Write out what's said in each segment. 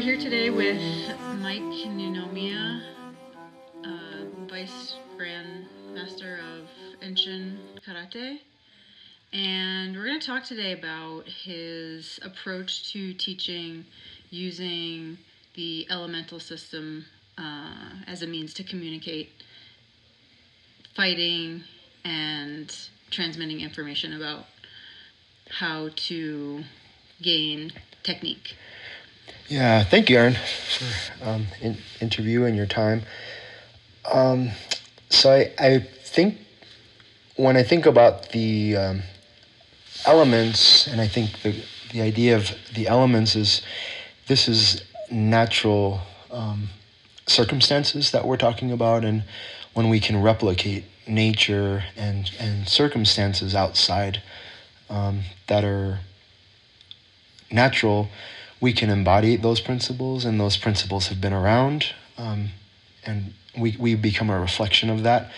we're here today with Mike Ninomiya, uh, Vice Grand Master of Enshin Karate. And we're going to talk today about his approach to teaching using the elemental system uh, as a means to communicate fighting and transmitting information about how to gain technique. Yeah, thank you, Aaron, for um, in, interview and your time. Um, so I, I think when I think about the um, elements, and I think the the idea of the elements is this is natural um, circumstances that we're talking about, and when we can replicate nature and and circumstances outside um, that are natural we can embody those principles, and those principles have been around, um, and we, we become a reflection of that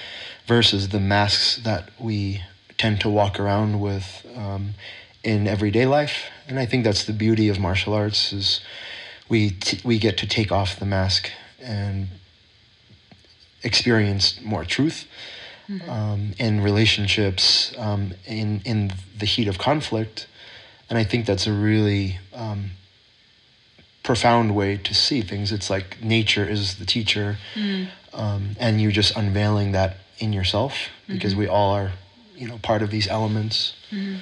versus the masks that we tend to walk around with um, in everyday life. And I think that's the beauty of martial arts is we, t- we get to take off the mask and experience more truth. Mm-hmm. Um, in relationships, um, in in the heat of conflict, and I think that's a really um, profound way to see things. It's like nature is the teacher, mm. um, and you're just unveiling that in yourself because mm-hmm. we all are, you know, part of these elements. Mm-hmm.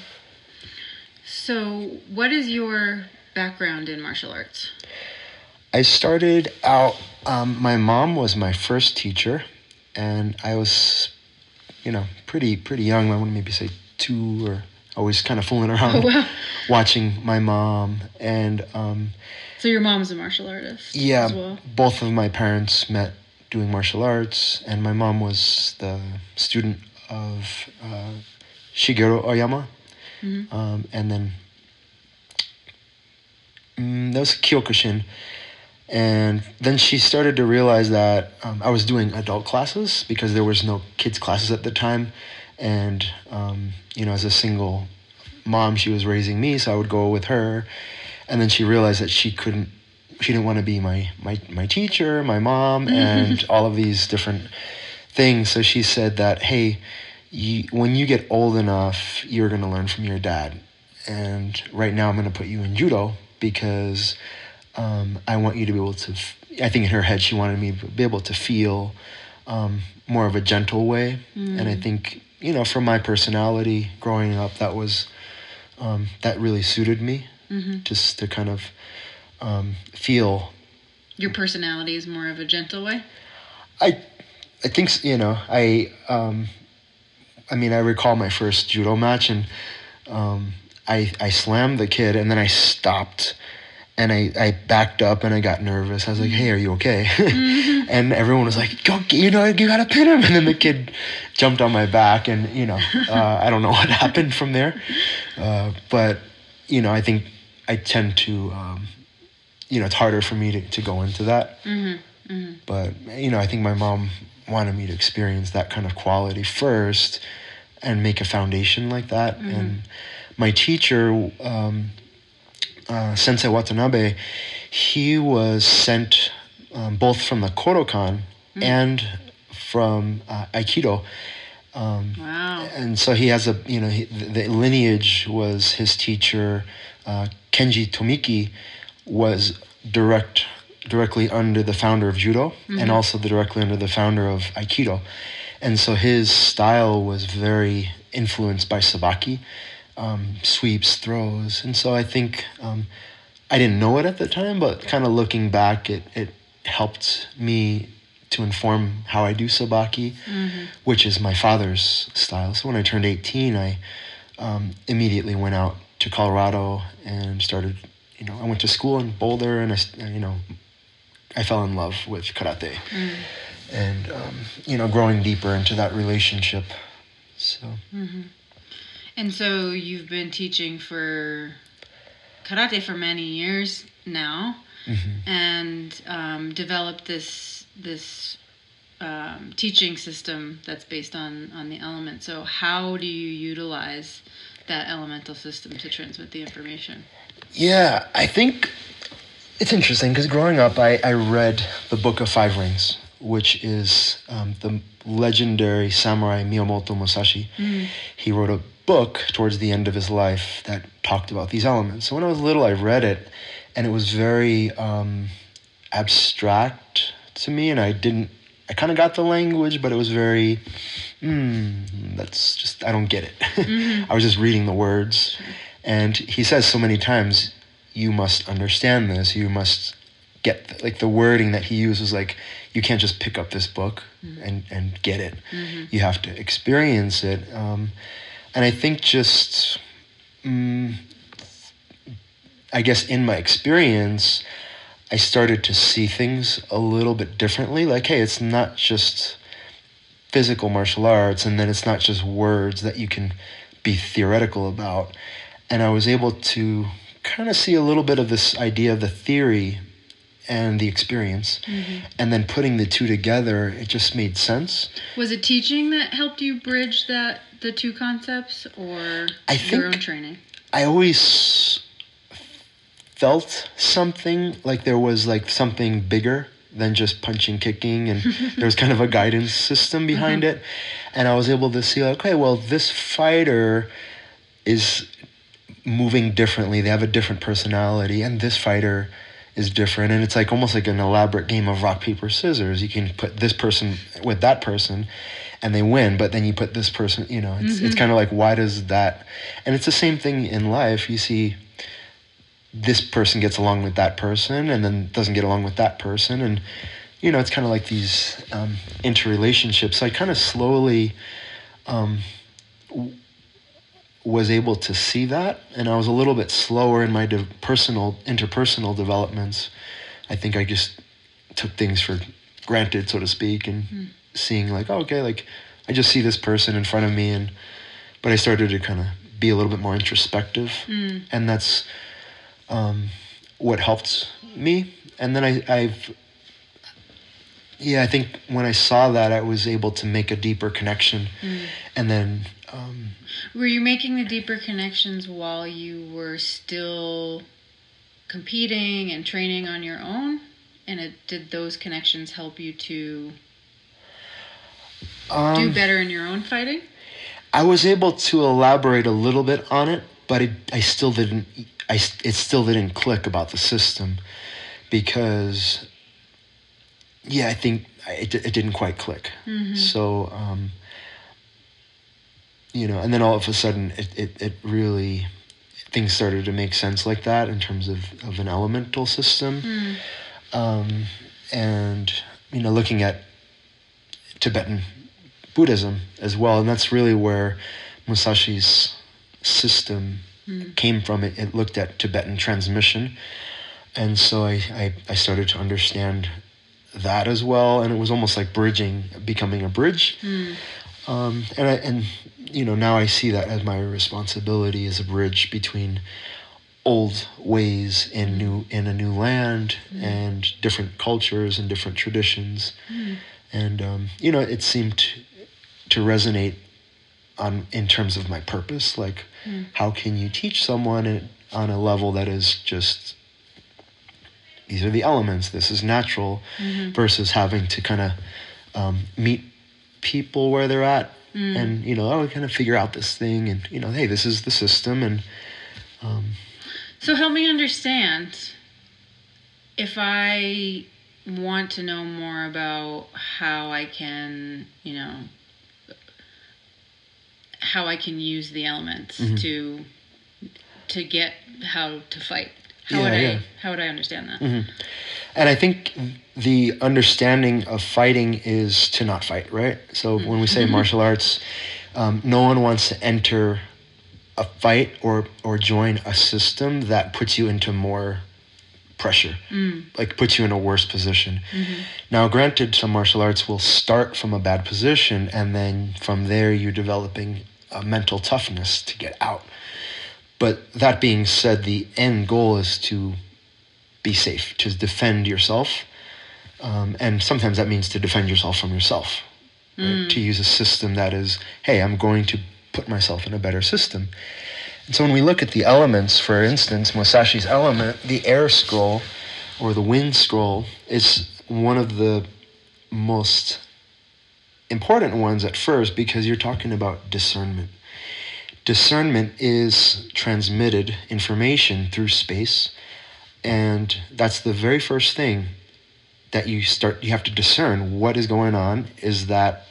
So, what is your background in martial arts? I started out. Um, my mom was my first teacher, and I was, you know, pretty pretty young. I want to maybe say two or always kind of fooling around, oh, wow. watching my mom and. Um, so your mom's a martial artist. Yeah, well. both of my parents met doing martial arts, and my mom was the student of uh, Shigeru Oyama, mm-hmm. um, and then um, that was Kyokushin. And then she started to realize that um, I was doing adult classes because there was no kids classes at the time, and um, you know, as a single mom, she was raising me, so I would go with her and then she realized that she couldn't she didn't want to be my my my teacher my mom and all of these different things so she said that hey you, when you get old enough you're going to learn from your dad and right now i'm going to put you in judo because um, i want you to be able to i think in her head she wanted me to be able to feel um, more of a gentle way mm. and i mm. think you know from my personality growing up that was um, that really suited me mm-hmm. just to kind of um, feel. Your personality is more of a gentle way. I, I think you know I. Um, I mean, I recall my first judo match, and um, I I slammed the kid, and then I stopped, and I, I backed up, and I got nervous. I was like, "Hey, are you okay?" Mm-hmm. and everyone was like, "Go, you know, you gotta pin him." And then the kid jumped on my back, and you know, uh, I don't know what happened from there, uh, but you know, I think I tend to, um, you know, it's harder for me to, to go into that. Mm-hmm. Mm-hmm. But, you know, I think my mom wanted me to experience that kind of quality first and make a foundation like that. Mm-hmm. And my teacher, um, uh, Sensei Watanabe, he was sent um, both from the Kodokan mm. and from uh, Aikido. Um, wow. And so he has a, you know, he, the, lineage was his teacher, uh, Kenji Tomiki was direct directly under the founder of judo mm-hmm. and also the directly under the founder of aikido and so his style was very influenced by sabaki um, sweeps throws and so i think um, i didn't know it at the time but kind of looking back it, it helped me to inform how i do sabaki mm-hmm. which is my father's style so when i turned 18 i um, immediately went out to Colorado and started, you know, I went to school in Boulder and I, you know, I fell in love with karate. Mm. And, um, you know, growing deeper into that relationship. So. Mm-hmm. And so you've been teaching for karate for many years now mm-hmm. and um, developed this, this um, teaching system that's based on, on the element. So how do you utilize that elemental system to transmit the information? Yeah, I think It's interesting because growing up, I, I read the Book of Five Rings, which is um, the legendary samurai Miyamoto Musashi. He wrote a book towards the end of his life that talked about these elements. So when I was little, I read it, and it was very um, abstract to me, and I didn't. I kind of got the language, but it was very. Hmm, that's just I don't get it. I was just reading the words, and he says so many times, "You must understand this. You must get like the wording that he uses. Like you can't just pick up this book and and get it. You have to experience it." Um, and I think just. Mm, I guess in my experience, I started to see things a little bit differently. Like, hey, it's not just physical martial arts, and then it's not just words that you can be theoretical about. And I was able to kind of see a little bit of this idea of the theory and the experience. Mm-hmm. And then putting the two together, it just made sense. Was it teaching that helped you bridge that the two concepts, or I your own training? I always felt something like there was like something bigger than just punching kicking and there was kind of a guidance system behind uh-huh. it and i was able to see like okay well this fighter is moving differently they have a different personality and this fighter is different and it's like almost like an elaborate game of rock paper scissors. You can put this person with that person and they win but then you put this person you know it's, it's kind of like why does that and it's the same thing in life. You see this person gets along with that person and then doesn't get along with that person and you know it's kind of like these um, interrelationships. So i kind of slowly um, was able to see that and i was a little bit slower in my de- personal interpersonal developments. I think i just took things for granted so to speak and hmm. seeing like oh, okay like i just see this person in front of me and but i started to kind of be a little bit more introspective. Hmm. And that's um, what helped me. And then I, I've, yeah, I think when I saw that, I was able to make a deeper connection. Hmm. And then, um, Were you making the deeper connections while you were still competing and training on your own? And it, did those connections help you to do um, better in your own fighting? I was able to elaborate a little bit on it, but it, I still didn't. I it still didn't click about the system because, yeah, I think it, it didn't quite click. So, um, you know, and then all of a sudden, it, it, it really things started to make sense like that in terms of, of an elemental system, um, and you know, looking at Tibetan Buddhism as well, and that's really where Musashi's system came from. It, it looked at Tibetan transmission, and so I, I, I started to understand that as well, and it was almost like bridging, becoming a bridge. Um, and I, and you know now I see that as my responsibility as a bridge between old ways in new in a new land and different cultures and different traditions. And um, you know it seemed to, to resonate on in terms of my purpose like how can you teach someone on a level that is just these are the elements this is natural versus having to kind of um, meet people where they're at Mm. and you know oh kind of figure out this thing and you know hey this is the system and um, So help me understand if I want to know more about how I can, you know, how I can use the elements Mm-hmm. to to get how to fight. How Yeah, would I yeah. how would I understand that? Mm-hmm. And I think the understanding of fighting is to not fight, right? So when we say mm-hmm. martial arts, um, no one wants to enter a fight or or join a system that puts you into more pressure, mm. like puts you in a worse position. Mm-hmm. Now, granted, some martial arts will start from a bad position, and then from there you're developing a mental toughness to get out. But that being said, the end goal is to be safe, to defend yourself. Um, and sometimes that means to defend yourself from yourself. Right? To use a system that is, hey, I'm going to put myself in a better system. And so when we look at the elements, for instance, Musashi's element, the air scroll, or the wind scroll is one of the most important ones at first because you're talking about discernment. Discernment is transmitted information through space, and that's the very first thing that you start you have to discern what is going on. Is that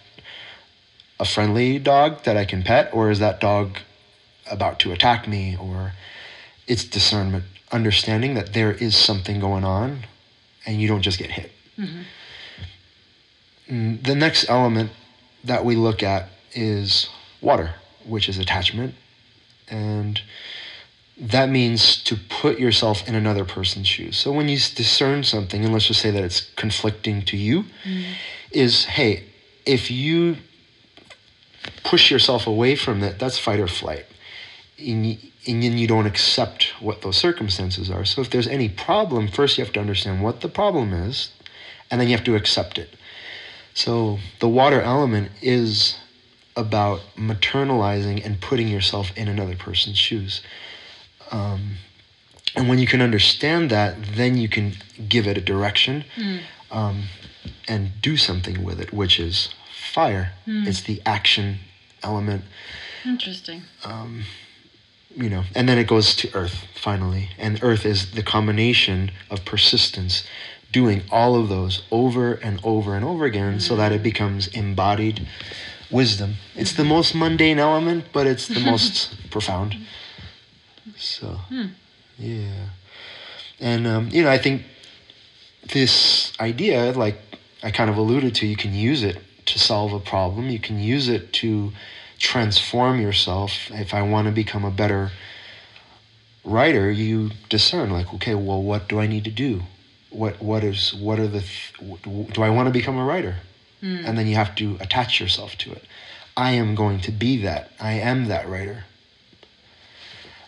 a friendly dog that I can pet, or is that dog about to attack me? Or it's discernment, understanding that there is something going on, and you don't just get hit. Mm-hmm. The next element that we look at is water, which is attachment, and that means to put yourself in another person's shoes. So when you discern something, and let's just say that it's conflicting to you, mm-hmm. is hey, if you push yourself away from that, that's fight or flight. And, and then you don't accept what those circumstances are. So if there's any problem, first you have to understand what the problem is, and then you have to accept it. So the water element is about maternalizing and putting yourself in another person's shoes. Um, and when you can understand that, then you can give it a direction mm. um, and do something with it, which is fire. Mm. It's the action element. Interesting. Um, you know, and then it goes to earth finally. And earth is the combination of persistence, doing all of those over and over and over again mm. so that it becomes embodied wisdom. It's the most mundane element, but it's the most profound. So, hmm. yeah. And, um, you know, I think this idea, like I kind of alluded to, you can use it to solve a problem, you can use it to transform yourself. If I want to become a better writer, you discern, like, okay, well, what do I need to do? What, what is, what are the, th- do I want to become a writer? Mm. And then you have to attach yourself to it. I am going to be that. I am that writer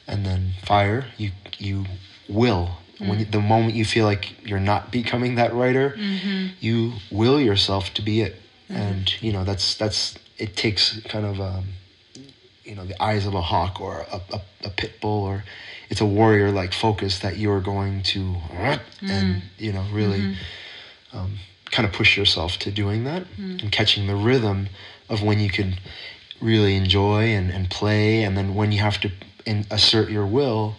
and then fire you you will mm. when you, the moment you feel like you're not becoming that writer mm-hmm. you will yourself to be it mm-hmm. and you know that's that's it takes kind of um, you know the eyes of a hawk or a, a, a pit bull or it's a warrior like focus that you're going to mm. and you know really mm-hmm. um, kind of push yourself to doing that mm. and catching the rhythm of when you can really enjoy and, and play and then when you have to and assert your will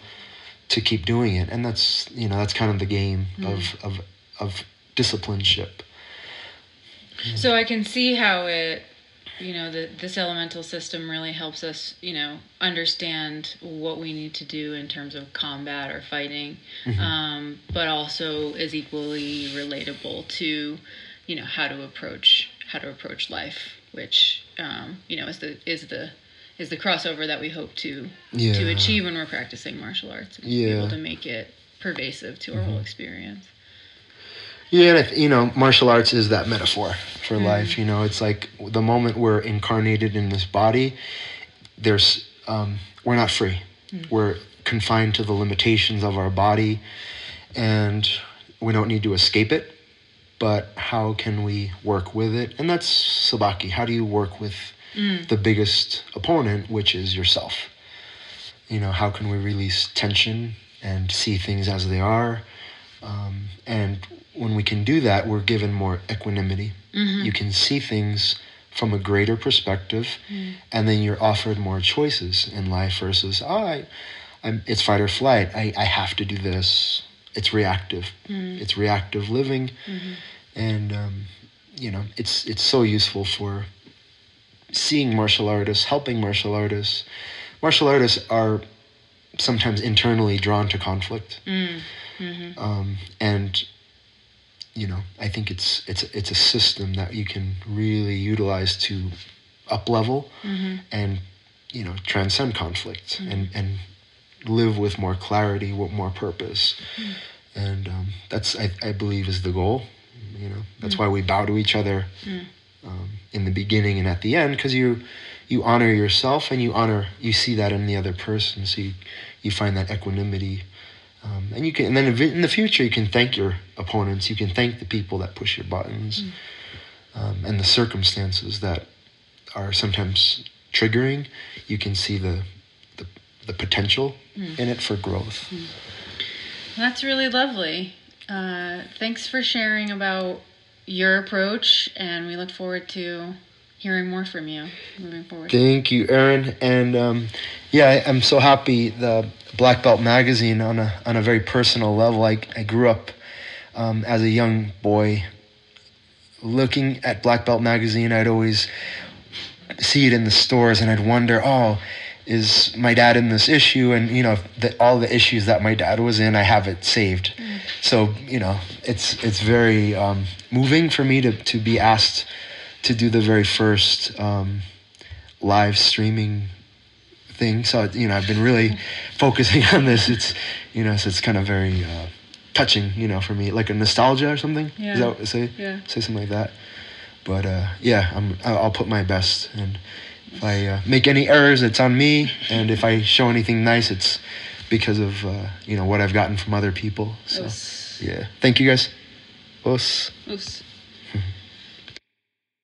to keep doing it and that's you know that's kind of the game mm. of of of disciplineship so i can see how it you know the, this elemental system really helps us you know understand what we need to do in terms of combat or fighting mm-hmm. um, but also is equally relatable to you know how to approach how to approach life which um, you know is the is the is the crossover that we hope to yeah. to achieve when we're practicing martial arts and yeah. be able to make it pervasive to our mm-hmm. whole experience. Yeah, and you know, martial arts is that metaphor for mm-hmm. life. You know, it's like the moment we're incarnated in this body, there's um, we're not free. Mm-hmm. We're confined to the limitations of our body, and we don't need to escape it. But how can we work with it? And that's sabaki. How do you work with mm. the biggest opponent, which is yourself. You know, how can we release tension and see things as they are? Um, and when we can do that, we're given more equanimity. Mm-hmm. You can see things from a greater perspective, mm. and then you're offered more choices in life versus, oh, I, I'm, it's fight or flight. I, I have to do this. It's reactive. Mm. It's reactive living, mm-hmm. and um, you know, it's it's so useful for seeing martial artists, helping martial artists. Martial artists are sometimes internally drawn to conflict, mm. mm-hmm. um, and you know I think it's it's it's a system that you can really utilize to up level mm-hmm. and you know transcend conflict mm-hmm. and and live with more clarity, with more purpose, mm. and um, that's I, I believe is the goal. You know that's mm. why we bow to each other. In the beginning and at the end because you you honor yourself and you honor you see that in the other person so you, you find that equanimity um, and you can and then in the future you can thank your opponents you can thank the people that push your buttons mm. um, and the circumstances that are sometimes triggering you can see the the, the potential mm. in it for growth mm. that's really lovely Uh, thanks for sharing about your approach, and we look forward to hearing more from you moving forward. Thank you, Aaron. And um, yeah, I, I'm so happy the Black Belt magazine on a on a very personal level. I I grew up um, as a young boy looking at Black Belt magazine. I'd always see it in the stores, and I'd wonder, oh. Is my dad in this issue? And you know, the, all the issues that my dad was in, I have it saved. So you know, it's it's very um, moving for me to to be asked to do the very first um, live streaming thing. So you know, I've been really focusing on this. It's you know, so it's kind of very uh, touching, you know, for me, like a nostalgia or something. Yeah. Is that what, say Yeah. say something like that? But uh, yeah, I'm I'll put my best, and if I uh, make any errors, it's on me, and if I show anything nice, it's because of uh, you know what I've gotten from other people. So Us. yeah, thank you guys. Us. Us.